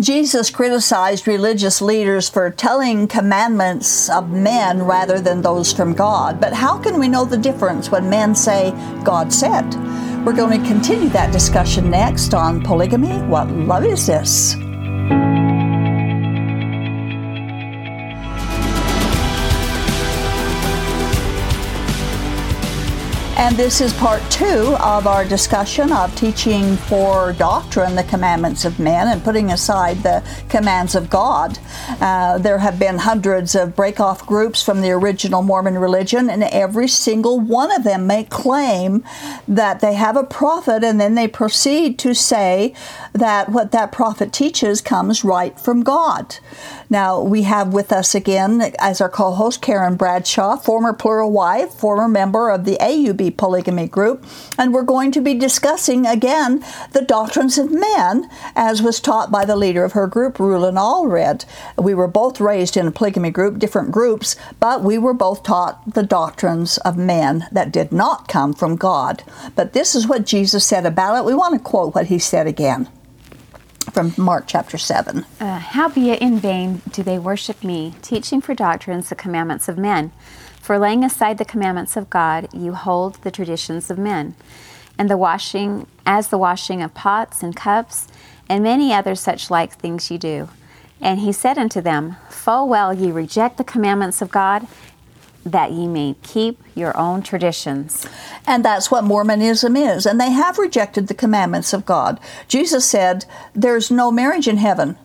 Jesus criticized religious leaders for telling commandments of men rather than those from God. But how can we know the difference when men say, God said? We're going to continue that discussion next on polygamy. What love is this? And this is part two of our discussion of teaching for doctrine the commandments of men and putting aside the commands of God. Uh, there have been hundreds of break-off groups from the original Mormon religion, and every single one of them may claim that they have a prophet, and then they proceed to say that what that prophet teaches comes right from God. Now, we have with us again as our co host Karen Bradshaw, former plural wife, former member of the AUB polygamy group, and we're going to be discussing again the doctrines of men as was taught by the leader of her group, Rulon Allred. We were both raised in a polygamy group, different groups, but we were both taught the doctrines of men that did not come from God. But this is what Jesus said about it. We want to quote what he said again from Mark chapter 7. Uh, Howbeit in vain do they worship me, teaching for doctrines the commandments of men. For laying aside the commandments of God, you hold the traditions of men, and the washing, as the washing of pots and cups, and many other such like things you do. And he said unto them, Full well ye reject the commandments of God, that ye may keep your own traditions. And that's what Mormonism is. And they have rejected the commandments of God. Jesus said, There's no marriage in heaven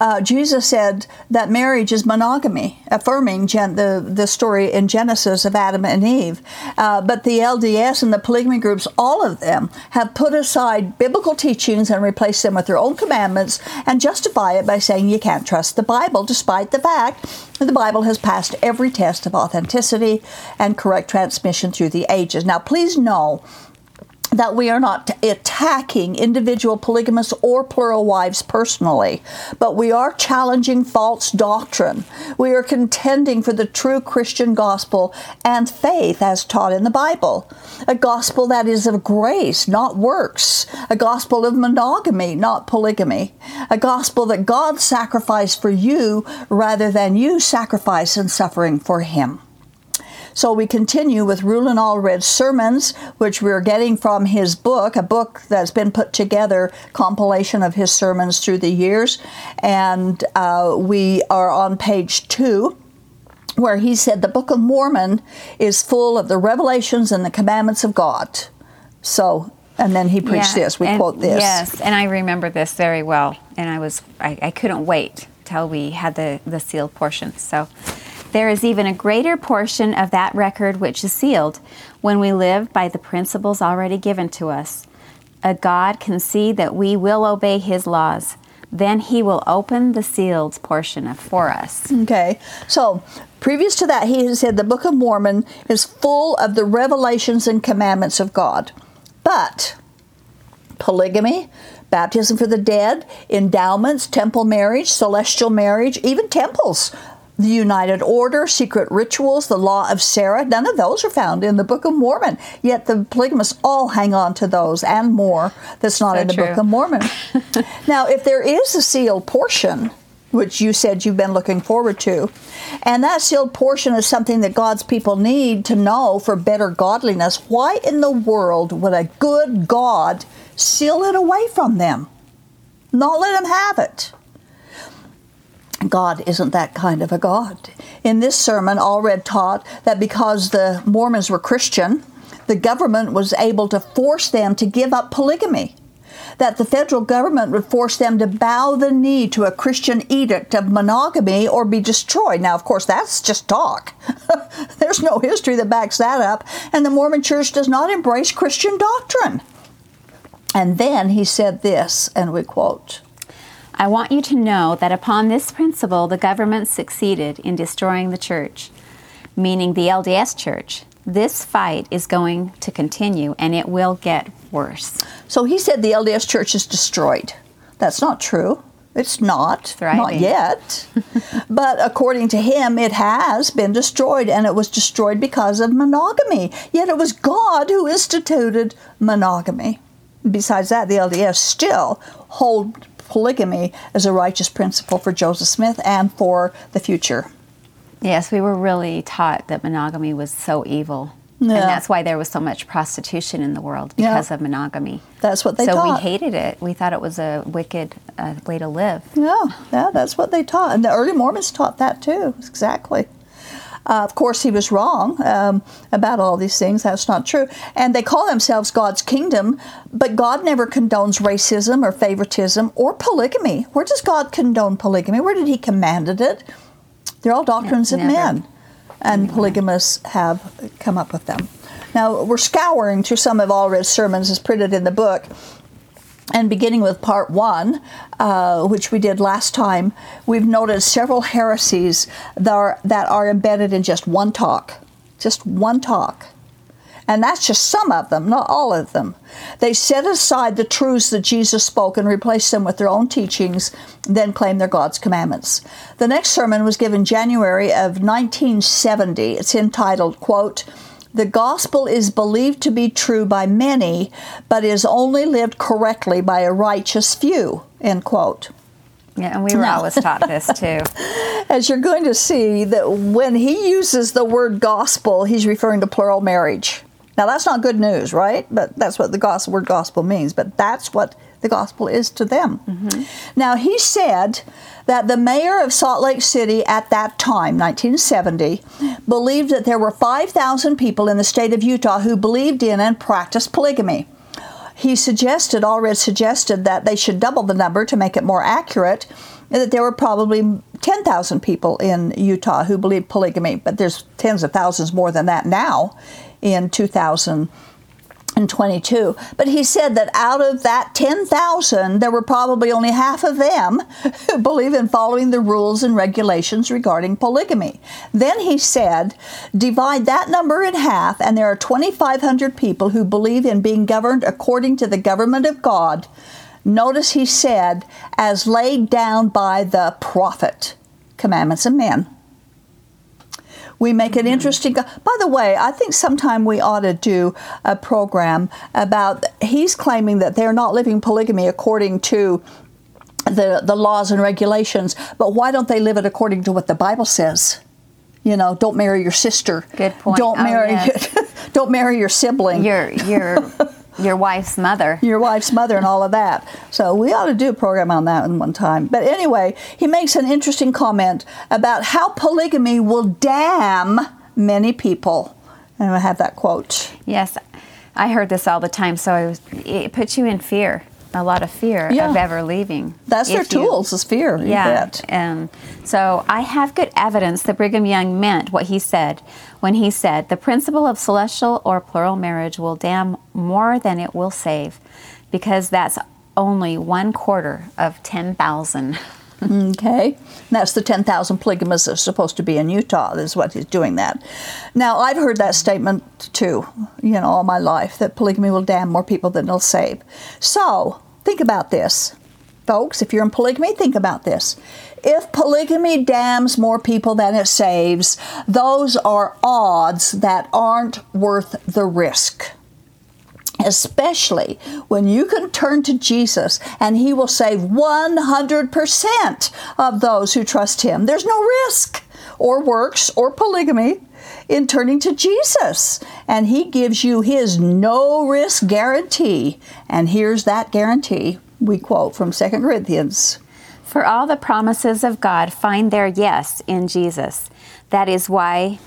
uh, Jesus said that marriage is monogamy, affirming gen- the, the story in Genesis of Adam and Eve. Uh, but the LDS and the polygamy groups, all of them, have put aside biblical teachings and replaced them with their own commandments and justify it by saying you can't trust the Bible, despite the fact that the Bible has passed every test of authenticity and correct transmission through the ages. Now, please know that we are not attacking individual polygamous or plural wives personally, but we are challenging false doctrine. We are contending for the true Christian gospel and faith as taught in the Bible. A gospel that is of grace, not works. A gospel of monogamy, not polygamy. A gospel that God sacrificed for you rather than you sacrifice and suffering for Him. So we continue with Rulon Allred's sermons, which we're getting from his book, a book that's been put together, compilation of his sermons through the years. And uh, we are on page two where he said the Book of Mormon is full of the revelations and the commandments of God. So, and then he preached yeah, this. We and, quote this. Yes, and I remember this very well. And I was, I, I couldn't wait till we had the, the sealed portion. So, there is even a greater portion of that record which is sealed when we live by the principles already given to us. A God can see that we will obey His laws. Then He will open the sealed portion for us. Okay, so previous to that, He has said the Book of Mormon is full of the revelations and commandments of God. But polygamy, baptism for the dead, endowments, temple marriage, celestial marriage, even temples the United Order, secret rituals, the law of Sarah, none of those are found in the Book of Mormon. Yet the polygamists all hang on to those and more that's not so in the true. Book of Mormon. now, if there is a sealed portion, which you said you've been looking forward to, and that sealed portion is something that God's people need to know for better godliness, why in the world would a good God seal it away from them? Not let them have it. God isn't that kind of a God. In this sermon, Allred taught that because the Mormons were Christian, the government was able to force them to give up polygamy. That the federal government would force them to bow the knee to a Christian edict of monogamy or be destroyed. Now, of course, that's just talk. There's no history that backs that up, and the Mormon church does not embrace Christian doctrine. And then he said this, and we quote I want you to know that upon this principle, the government succeeded in destroying the church, meaning the LDS church. This fight is going to continue and it will get worse. So he said the LDS church is destroyed. That's not true. It's not, Thriving. not yet. but according to him, it has been destroyed, and it was destroyed because of monogamy. Yet it was God who instituted monogamy. Besides that, the LDS still hold polygamy as a righteous principle for Joseph Smith and for the future. Yes, we were really taught that monogamy was so evil. Yeah. And that's why there was so much prostitution in the world Yeah. because of monogamy. That's what they so taught. we hated it. We thought it was a wicked uh, way to live. Yeah, yeah, that's what they taught, and the early Mormons taught that too. Exactly. Uh, of course, he was wrong um, about all these things. That's not true. And they call themselves God's kingdom, but God never condones racism or favoritism or polygamy. Where does God condone polygamy? Where did He commanded it? They're all doctrines of men, and polygamists have come up with them. Now we're scouring through some of Allred's sermons as printed in the book, and beginning with part one, uh, which we did last time, we've noted several heresies that are, that are embedded in just one talk. Just one talk. And that's just some of them, not all of them. They set aside the truths that Jesus spoke and replace them with their own teachings, then claim they're God's commandments. The next sermon was given January of 1970. It's entitled, quote, the gospel is believed to be true by many, but is only lived correctly by a righteous few. End quote. Yeah, and we were No. always taught this too. As you're going to see, that when he uses the word gospel, he's referring to plural marriage. Now that's not good news, right? But that's what the gospel, word gospel means. But that's what the gospel is to them. Now he said that the mayor of Salt Lake City at that time, 1970, believed that there were 5,000 people in the state of Utah who believed in and practiced polygamy. He suggested, Allred suggested that they should double the number to make it more accurate, and that there were probably 10,000 people in Utah who believed polygamy, but there's tens of thousands more than that now in 2022. But he said that out of that 10,000, there were probably only half of them who believe in following the rules and regulations regarding polygamy. Then he said, divide that number in half, and there are 2,500 people who believe in being governed according to the government of God. Notice he said, as laid down by the prophet, commandments of men. We make an interesting. By the way, I think sometime we ought to do a program about. He's claiming that they're not living polygamy according to the the laws and regulations, but why don't they live it according to what the Bible says? You know, don't marry your sister. Good point. Don't Oh, marry. yes. don't marry your sibling Your your your wife's mother. your wife's mother and all of that. So we ought to do a program on that in one time. But anyway, he makes an interesting comment about how polygamy will damn many people. And I have that quote. Yes, I heard this all the time. So was, it puts you in fear, a lot of fear Yeah. of ever leaving. That's their If you- tools, is fear. you Yeah. bet. Um, so I have good evidence that Brigham Young meant what he said when he said, the principle of celestial or plural marriage will damn more than it will save, because that's only one quarter of 10,000. Okay, that's the 10,000 polygamists that are supposed to be in Utah. Is what he's doing that. Now, I've heard that statement too, you know, all my life that polygamy will damn more people than it'll save. So, think about this, folks. If you're in polygamy, think about this. If polygamy damns more people than it saves, those are odds that aren't worth the risk especially when you can turn to Jesus and He will save 100% of those who trust Him. There's no risk or works or polygamy in turning to Jesus. And He gives you His no risk guarantee. And here's that guarantee we quote from 2 Corinthians. For all the promises of God find their yes in Jesus. That is why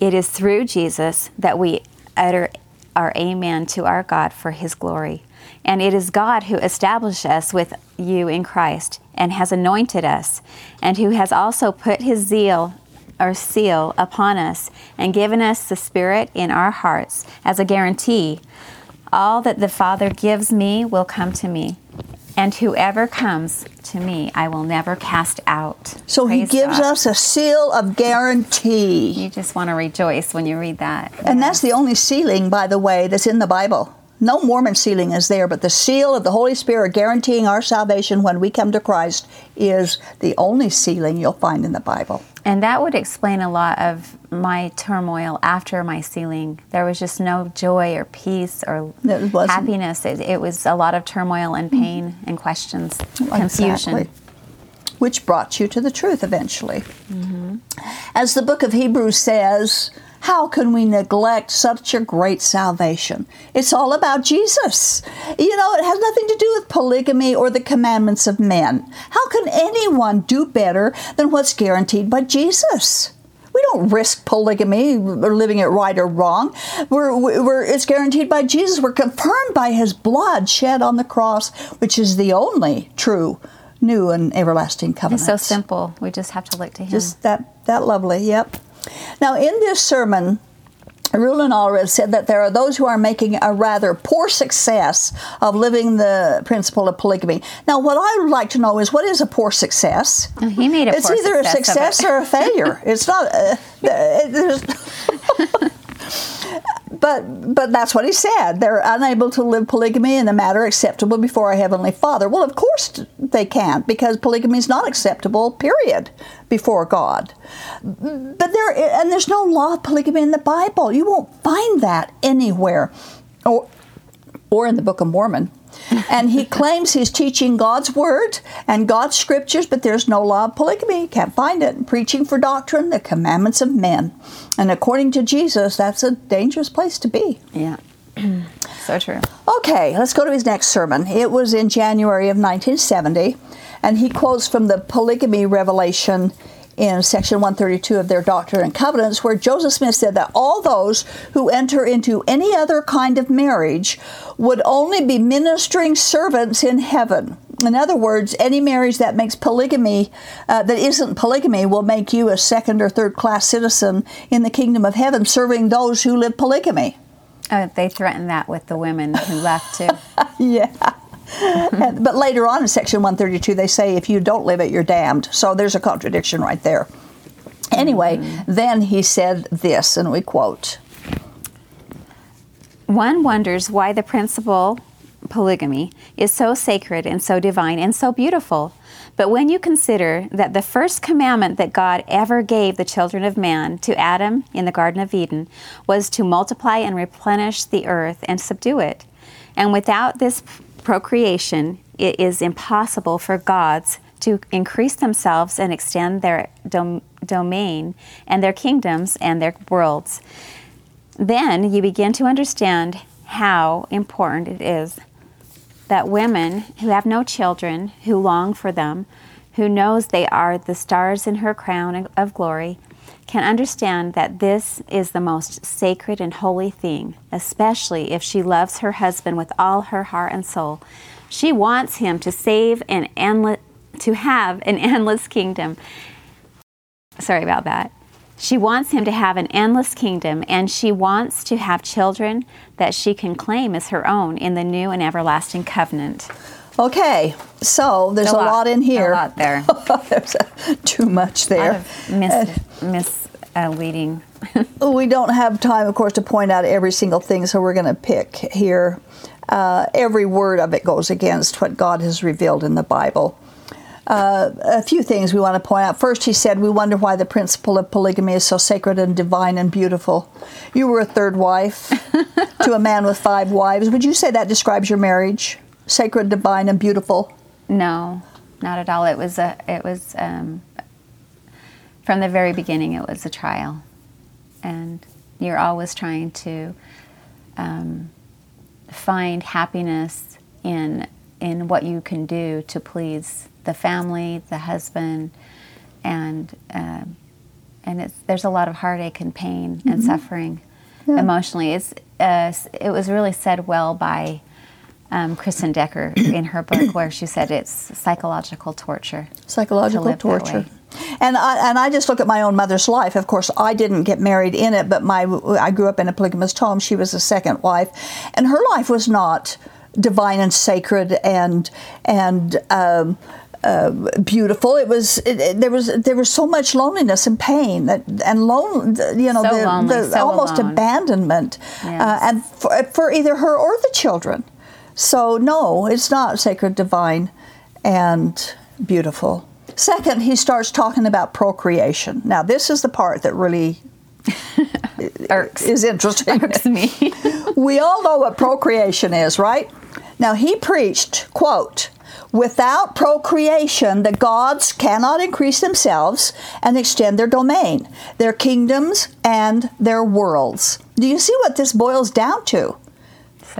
it is through Jesus that we utter our amen to our God for his glory. And it is God who established us with you in Christ and has anointed us, and who has also put his zeal or seal upon us and given us the Spirit in our hearts as a guarantee. All that the Father gives me will come to me, and whoever comes to me, I will never cast out. So He gives God. us a seal of guarantee. You just want to rejoice when you read that. And that's the only sealing, by the way, that's in the Bible. No Mormon sealing is there, but the seal of the Holy Spirit guaranteeing our salvation when we come to Christ is the only sealing you'll find in the Bible. And that would explain a lot of my turmoil after my sealing. There was just no joy or peace or It happiness. It, it was a lot of turmoil and mm-hmm. pain and questions, confusion. Exactly. Which brought you to the truth eventually. Mm-hmm. As the book of Hebrews says, how can we neglect such a great salvation? It's all about Jesus. You know, it has nothing to do with polygamy or the commandments of men. How can anyone do better than what's guaranteed by Jesus? We don't risk polygamy or living it right or wrong. We're, we're, it's guaranteed by Jesus. We're confirmed by his blood shed on the cross, which is the only true, new, and everlasting covenant. It's so simple. We just have to look to Him. Just that, that lovely, yep. Now, in this sermon, Rulon Allred said that there are those who are making a rather poor success of living the principle of polygamy. Now, what I would like to know is what is a poor success? Oh, he made a It's either a success success of it. or a failure. It's not. Uh, but but that's what he said. They're unable to live polygamy in a matter acceptable before our heavenly Father. Well, of course they can't because polygamy is not acceptable. Period. Before God. But there and there's no law of polygamy in the Bible. You won't find that anywhere, or or in the Book of Mormon. And he claims he's teaching God's word and God's scriptures, but there's no law of polygamy. Can't find it. Preaching for doctrine, the commandments of men. And according to Jesus, that's a dangerous place to be. yeah. so true. Okay, let's go to his next sermon. It was in January of 1970, and he quotes from the polygamy revelation in section 132 of their Doctrine and Covenants, where Joseph Smith said that all those who enter into any other kind of marriage would only be ministering servants in heaven. In other words, any marriage that makes polygamy, uh, that isn't polygamy, will make you a second or third class citizen in the kingdom of heaven, serving those who live polygamy. Oh, they threatened that with the women who left too. Yeah. And- but later on in section 132, they say if you don't live it, you're damned. So there's a contradiction right there. Anyway, mm-hmm. then he said this, and we quote One wonders why the principle polygamy is so sacred and so divine and so beautiful. But when you consider that the first commandment that God ever gave the children of man to Adam in the Garden of Eden was to multiply and replenish the earth and subdue it, and without this procreation, it is impossible for gods to increase themselves and extend their dom- domain and their kingdoms and their worlds. Then you begin to understand how important it is that women who have no children, who long for them, who knows they are the stars in her crown of glory, can understand that this is the most sacred and holy thing, especially if she loves her husband with all her heart and soul. She wants him to save an endless to have an endless kingdom. Sorry about that. She wants him to have an endless kingdom, and she wants to have children that she can claim as her own in the new and everlasting covenant. Okay, so there's a, lot, in here. A lot there. there's a, too much A lot there. of mis- misleading. We don't have time, of course, to point out every single thing, so we're going to pick here. Uh, every word of it goes against what God has revealed in the Bible. Uh, a few things we want to point out. First, he said, We wonder why the principle of polygamy is so sacred and divine and beautiful. You were a third wife to a man with five wives. Would you say that describes your marriage? Sacred, divine, and beautiful? No, not at all. It was a. It was um, from the very beginning. It was a trial, and you're always trying to um, find happiness in in what you can do to please the family, the husband, and um and it's, there's a lot of heartache and pain and suffering emotionally. It's uh, it was really said well by um, Kristyn Decker in her book, where she said it's psychological torture. psychological that torture. And I and I just look at my own mother's life. Of course, I didn't get married in it, but my I grew up in a polygamous home. She was a second wife, and her life was not divine and sacred and and um, uh, beautiful. It was it, it- there was there was so much loneliness and pain that and lone you know So the, lonely, the so almost alone. abandonment Yes. uh, and for, for either her or the children. So no, it's not sacred, divine, and beautiful. Second, he starts talking about procreation. Now this is the part that really Irks. is interesting. Irks me. we all know what procreation is, right? Now he preached, quote, without procreation the gods cannot increase themselves and extend their domain, their kingdoms and their worlds. Do you see what this boils down to?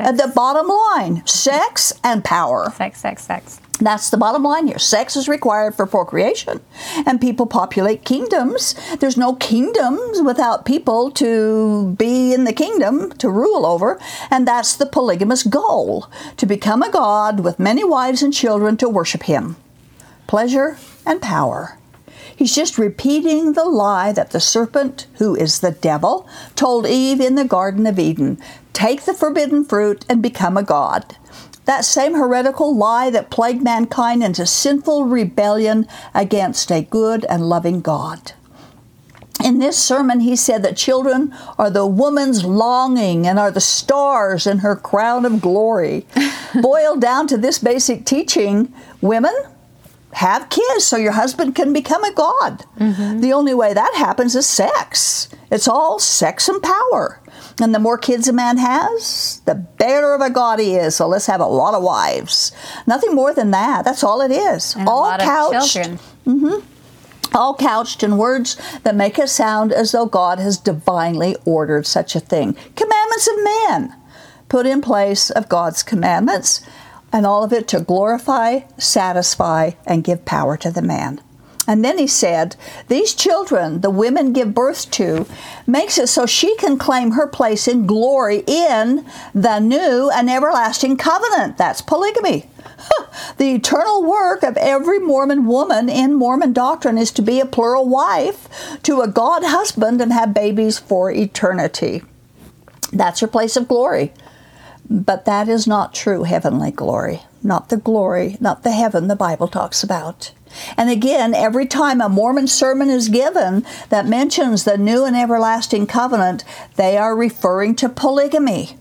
At the bottom line, sex and power. sex, sex, sex. That's the bottom line here. Sex is required for procreation, and people populate kingdoms. There's no kingdoms without people to be in the kingdom to rule over, and that's the polygamous goal to become a god with many wives and children to worship him. Pleasure and power. He's just repeating the lie that the serpent, who is the devil, told Eve in the Garden of Eden take the forbidden fruit and become a god. That same heretical lie that plagued mankind into sinful rebellion against a good and loving God. In this sermon, he said that children are the woman's longing and are the stars in her crown of glory. Boiled down to this basic teaching, women, have kids so your husband can become a god. Mm-hmm. The only way that happens is sex. It's all sex and power. And the more kids a man has, the better of a god he is. So let's have a lot of wives. Nothing more than that. That's all it is. And all couched children. Mm-hmm. all couched in words that make it sound as though God has divinely ordered such a thing. Commandments of man put in place of God's commandments, and all of it to glorify, satisfy, and give power to the man. And then he said, These children the women give birth to makes it so she can claim her place in glory in the new and everlasting covenant. That's polygamy. The eternal work of every Mormon woman in Mormon doctrine is to be a plural wife to a God husband and have babies for eternity. That's her place of glory. But that is not true heavenly glory, not the glory, not the heaven the Bible talks about. And again, every time a Mormon sermon is given that mentions the new and everlasting covenant, they are referring to polygamy.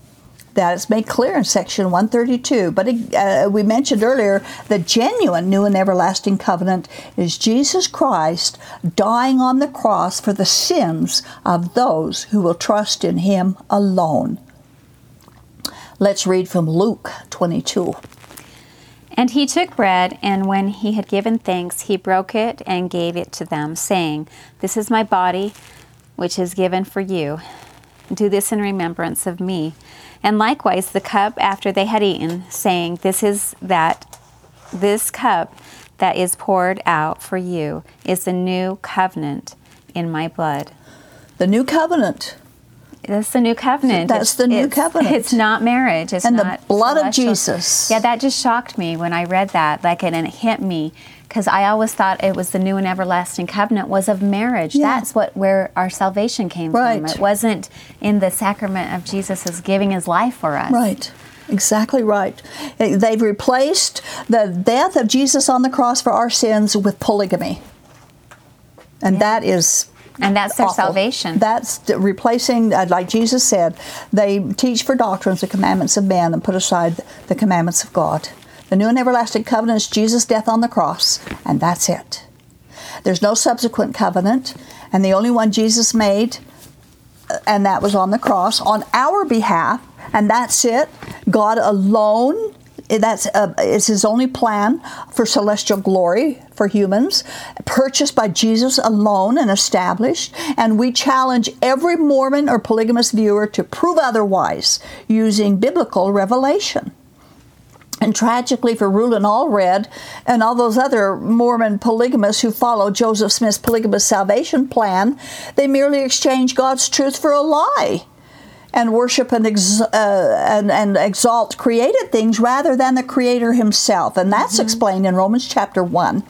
That is made clear in section 132. But uh, we mentioned earlier the genuine new and everlasting covenant is Jesus Christ dying on the cross for the sins of those who will trust in him alone. Let's read from Luke 22. And he took bread, and when he had given thanks, he broke it and gave it to them, saying, This is my body, which is given for you. Do this in remembrance of me. And likewise the cup after they had eaten, saying, This is that this cup that is poured out for you is the new covenant in my blood. The new covenant That's the new covenant. That's the new it's- covenant. It's not marriage. It's And the not blood of. Jesus. Yeah, that just shocked me when I read that. Like, and it hit me because I always thought it was the new and everlasting covenant was of marriage. Yeah. That's what where our salvation came from. It wasn't in the sacrament of Jesus as giving His life for us. Right. Exactly right. They've replaced the death of Jesus on the cross for our sins with polygamy. And that is And that's their awful. salvation. That's replacing, uh, like Jesus said, they teach for doctrines the commandments of man and put aside the commandments of God. The new and everlasting covenant is Jesus' death on the cross, and that's it. There's no subsequent covenant, and the only one Jesus made, uh, and that was on the cross on our behalf, and that's it. God alone. That's uh, is His only plan for celestial glory for humans, purchased by Jesus alone and established. And we challenge every Mormon or polygamous viewer to prove otherwise using biblical revelation. And tragically for Rulon Allred and all those other Mormon polygamists who follow Joseph Smith's polygamous salvation plan, they merely exchange God's truth for a lie and worship and, ex- uh, and, and exalt created things rather than the Creator Himself. And that's explained in Romans chapter 1.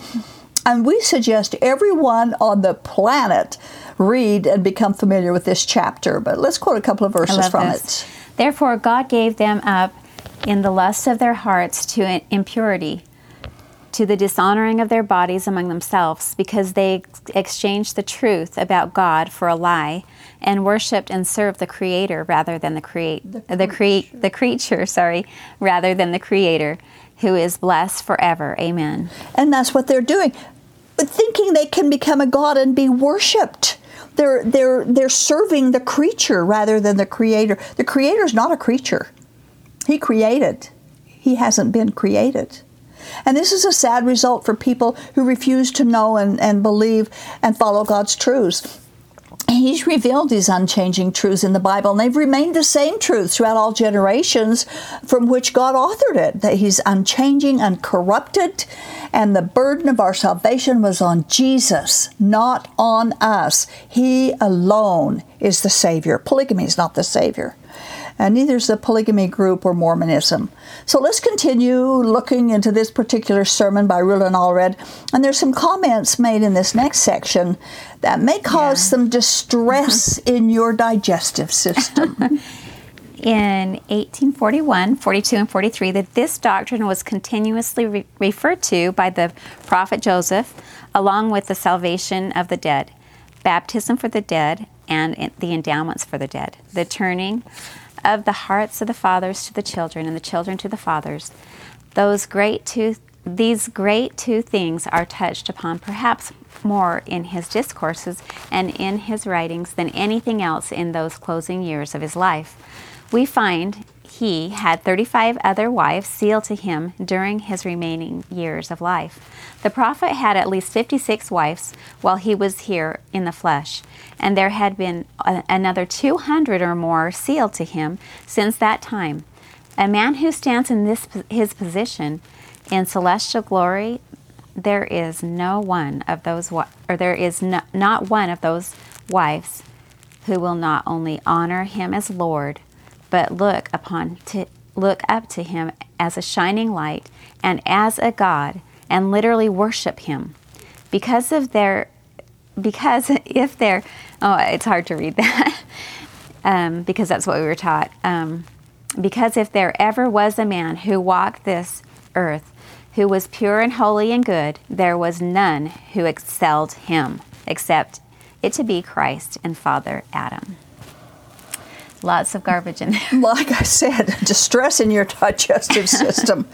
And we suggest everyone on the planet read and become familiar with this chapter. But let's quote a couple of verses from this. it. Therefore, God gave them up in the lust of their hearts to impurity, to the dishonoring of their bodies among themselves, because they ex- exchanged the truth about God for a lie, and worshipped and served the Creator rather than the create the, the create the creature, sorry, rather than the Creator, who is blessed forever. Amen. And that's what they're doing, but thinking they can become a god and be worshipped. They're they're they're serving the creature rather than the Creator. The Creator is not a creature. He created. He hasn't been created. And this is a sad result for people who refuse to know and, and believe and follow God's truths. He's revealed these unchanging truths in the Bible, and they've remained the same truths throughout all generations from which God authored it. That He's unchanging, uncorrupted, and the burden of our salvation was on Jesus, not on us. He alone is the Savior. Polygamy is not the Savior and neither is the polygamy group or Mormonism. So let's continue looking into this particular sermon by Rulon Allred. And there's some comments made in this next section that may cause yeah. some distress in your digestive system. in 1841, 42, and 43 that this doctrine was continuously re- referred to by the prophet Joseph, along with the salvation of the dead, baptism for the dead, and the endowments for the dead, the turning of the hearts of the fathers to the children and the children to the fathers. Those great two these great two things are touched upon perhaps more in his discourses and in his writings than anything else in those closing years of his life. We find he had 35 other wives sealed to him during his remaining years of life. The prophet had at least 56 wives while he was here in the flesh, and there had been a, another 200 or more sealed to him since that time. A man who stands in this his position in celestial glory, there is no one of those or there is no, not one of those wives who will not only honor him as Lord, but look upon to look up to him as a shining light and as a God and literally worship him. Because of their because if they're oh it's hard to read that um, because that's what we were taught um, because if there ever was a man who walked this earth who was pure and holy and good there was none who excelled him except it to be christ and father adam Lots of garbage in there. Like I said, distress in your digestive system.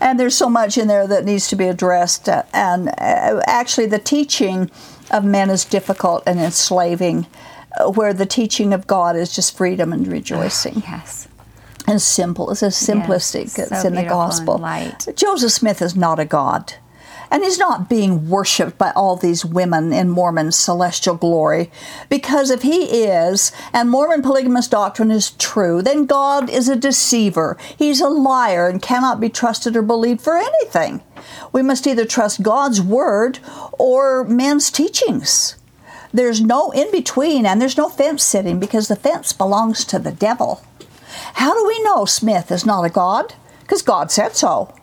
and there's so much in there that needs to be addressed. And uh, actually, the teaching of men is difficult and enslaving, uh, where the teaching of God is just freedom and rejoicing. yes. As simple, it's as simplistic yes, as in the gospel. Joseph Smith is not a God and he's not being worshiped by all these women in Mormon celestial glory. Because if he is, and Mormon polygamous doctrine is true, then God is a deceiver. He's a liar and cannot be trusted or believed for anything. We must either trust God's word or men's teachings. There's no in between, and there's no fence sitting because the fence belongs to the devil. How do we know Smith is not a God? Because God said so.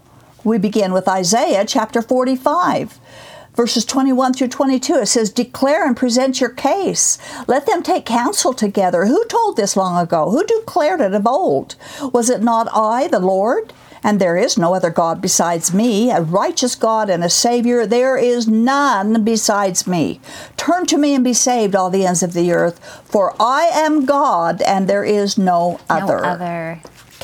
We begin with Isaiah chapter 45 verses 21 through 22 it says declare and present your case. Let them take counsel together. Who told this long ago? Who declared it of old? Was it not i the lord? And there is no other god besides me a righteous god and a savior. There is none besides me. Turn to me and be saved all the ends of the earth for i am god and there is no other, no other.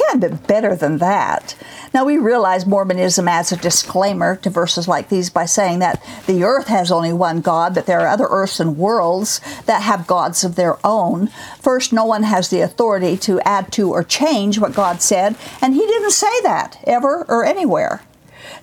Can't be better than that now, we realize Mormonism adds a disclaimer to verses like these by saying that the earth has only one God, but there are other earths and worlds that have gods of their own. First, no one has the authority to add to or change what God said, and He didn't say that ever or anywhere.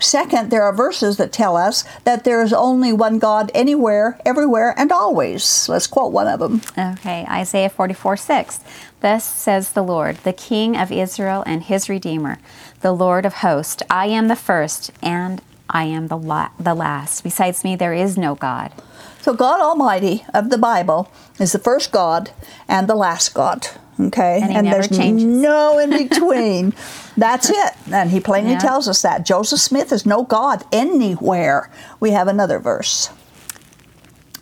Second, there are verses that tell us that there is only one God anywhere, everywhere, and always. Let's quote one of them. Okay, Isaiah 44 6. Thus says the Lord, the King of Israel and his Redeemer, the Lord of hosts I am the first and I am the, la- the last. Besides me, there is no God. So, God Almighty of the Bible is the first God and the last God. Okay, and, and there's changes. no in between. That's it. And he plainly yeah. tells us that Joseph Smith is no God anywhere. We have another verse.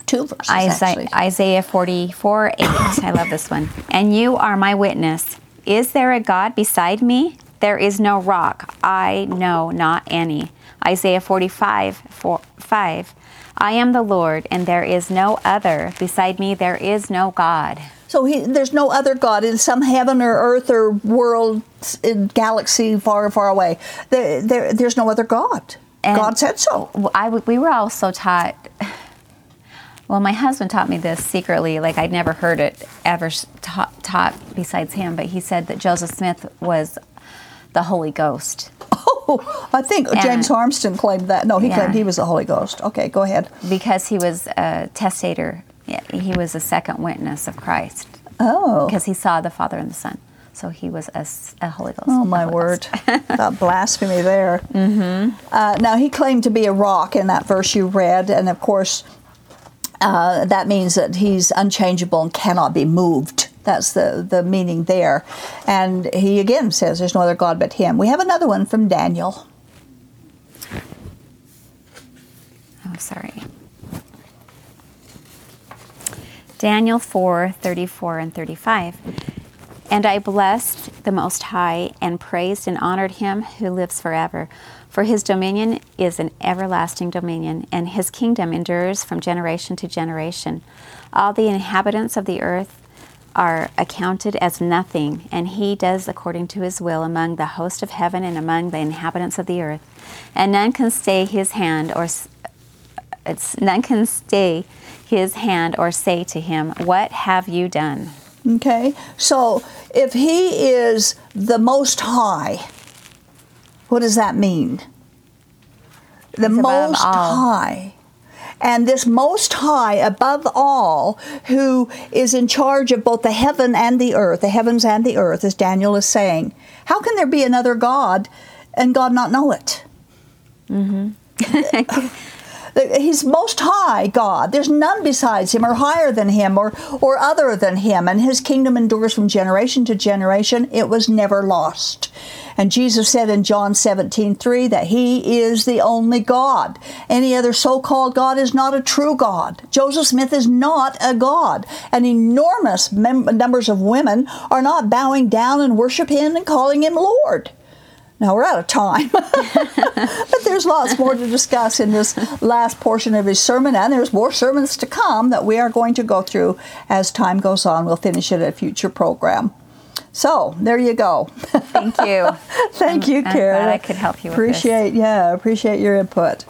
Two verses. Isaiah, Isaiah 44 8. I love this one. And you are my witness. Is there a God beside me? There is no rock. I know not any. Isaiah 45 4, 5. I am the Lord, and there is no other. Beside me, there is no God. So he, there's no other God in some heaven or earth or world, in galaxy far, far away. There, there, there's no other God. And God said so. I, we were also taught. Well, my husband taught me this secretly. Like I'd never heard it ever taught, taught besides him, but he said that Joseph Smith was the Holy Ghost. Oh, I think and, James Harmston claimed that. No, he yeah. claimed he was the Holy Ghost. Okay, go ahead. Because he was a testator. He was a second witness of Christ. Oh. Because he saw the Father and the Son. So he was a, a Holy Ghost. Oh, my word. that blasphemy there. Mm-hmm. Uh, now, he claimed to be a rock in that verse you read. And of course, uh, that means that he's unchangeable and cannot be moved. That's the, the meaning there. And he again says there's no other God but him. We have another one from Daniel. Oh, sorry. Daniel 4 34 and 35. And I blessed the Most High and praised and honored him who lives forever. For his dominion is an everlasting dominion, and his kingdom endures from generation to generation. All the inhabitants of the earth are accounted as nothing, and he does according to his will among the host of heaven and among the inhabitants of the earth. And none can stay his hand or none can stay his hand or say to him, "What have you done?" Okay, so if he is the Most High, what does that mean? The Most High and this Most High above all, who is in charge of both the heaven and the earth, the heavens and the earth, as Daniel is saying. How can there be another God and God not know it? Mm-hmm. He's most high God. There's none besides him or higher than him or, or other than him. And his kingdom endures from generation to generation. It was never lost. And Jesus said in John 17, 3 that he is the only God. Any other so called God is not a true God. Joseph Smith is not a God. And enormous mem- numbers of women are not bowing down and worshiping him and calling him Lord. Now we're out of time, but there's lots more to discuss in this last portion of his sermon, and there's more sermons to come that we are going to go through as time goes on. We'll finish it at a future program. So there you go. Thank you. Thank I'm, you, Karen. I could help you. Appreciate, this. yeah, appreciate your input.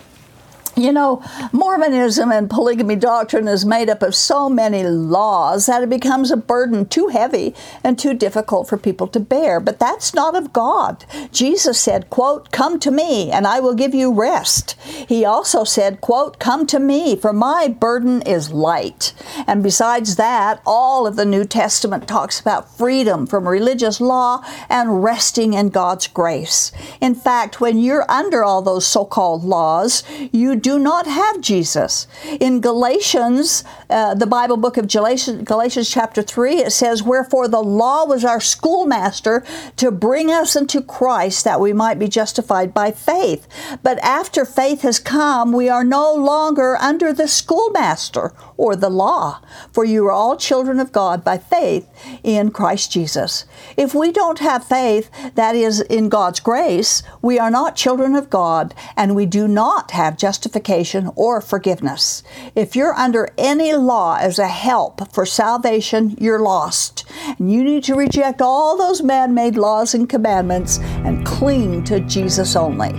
You know, Mormonism and polygamy doctrine is made up of so many laws that it becomes a burden too heavy and too difficult for people to bear. But that's not of God. Jesus said, quote, Come to me and I will give you rest. He also said, quote, Come to me, for my burden is light. And besides that, all of the New Testament talks about freedom from religious law and resting in God's grace. In fact, when you're under all those so called laws, you do not have Jesus. In Galatians, uh, the Bible book of Galatians, Galatians chapter 3, it says, Wherefore the law was our schoolmaster to bring us into Christ that we might be justified by faith. But after faith has come, we are no longer under the schoolmaster or the law, for you are all children of God by faith in Christ Jesus. If we don't have faith that is in God's grace, we are not children of God and we do not have justification justification or forgiveness. If you're under any law as a help for salvation, you're lost. And you need to reject all those man made laws and commandments and cling to Jesus only.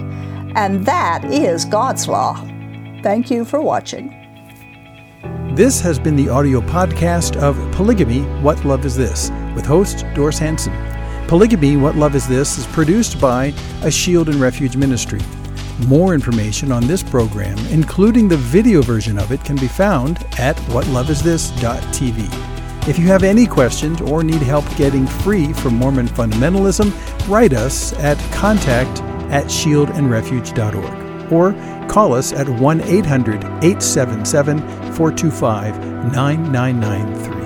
And that is God's law. Thank you for watching. This has been the audio podcast of Polygamy What Love Is This with host Doris Hanson. Polygamy What Love Is This is produced by A Shield and Refuge Ministry. More information on this program, including the video version of it, can be found at whatloveisthis.tv. If you have any questions or need help getting free from Mormon fundamentalism, write us at contact at shieldandrefuge.org or call us at 1 800 877 425 9993.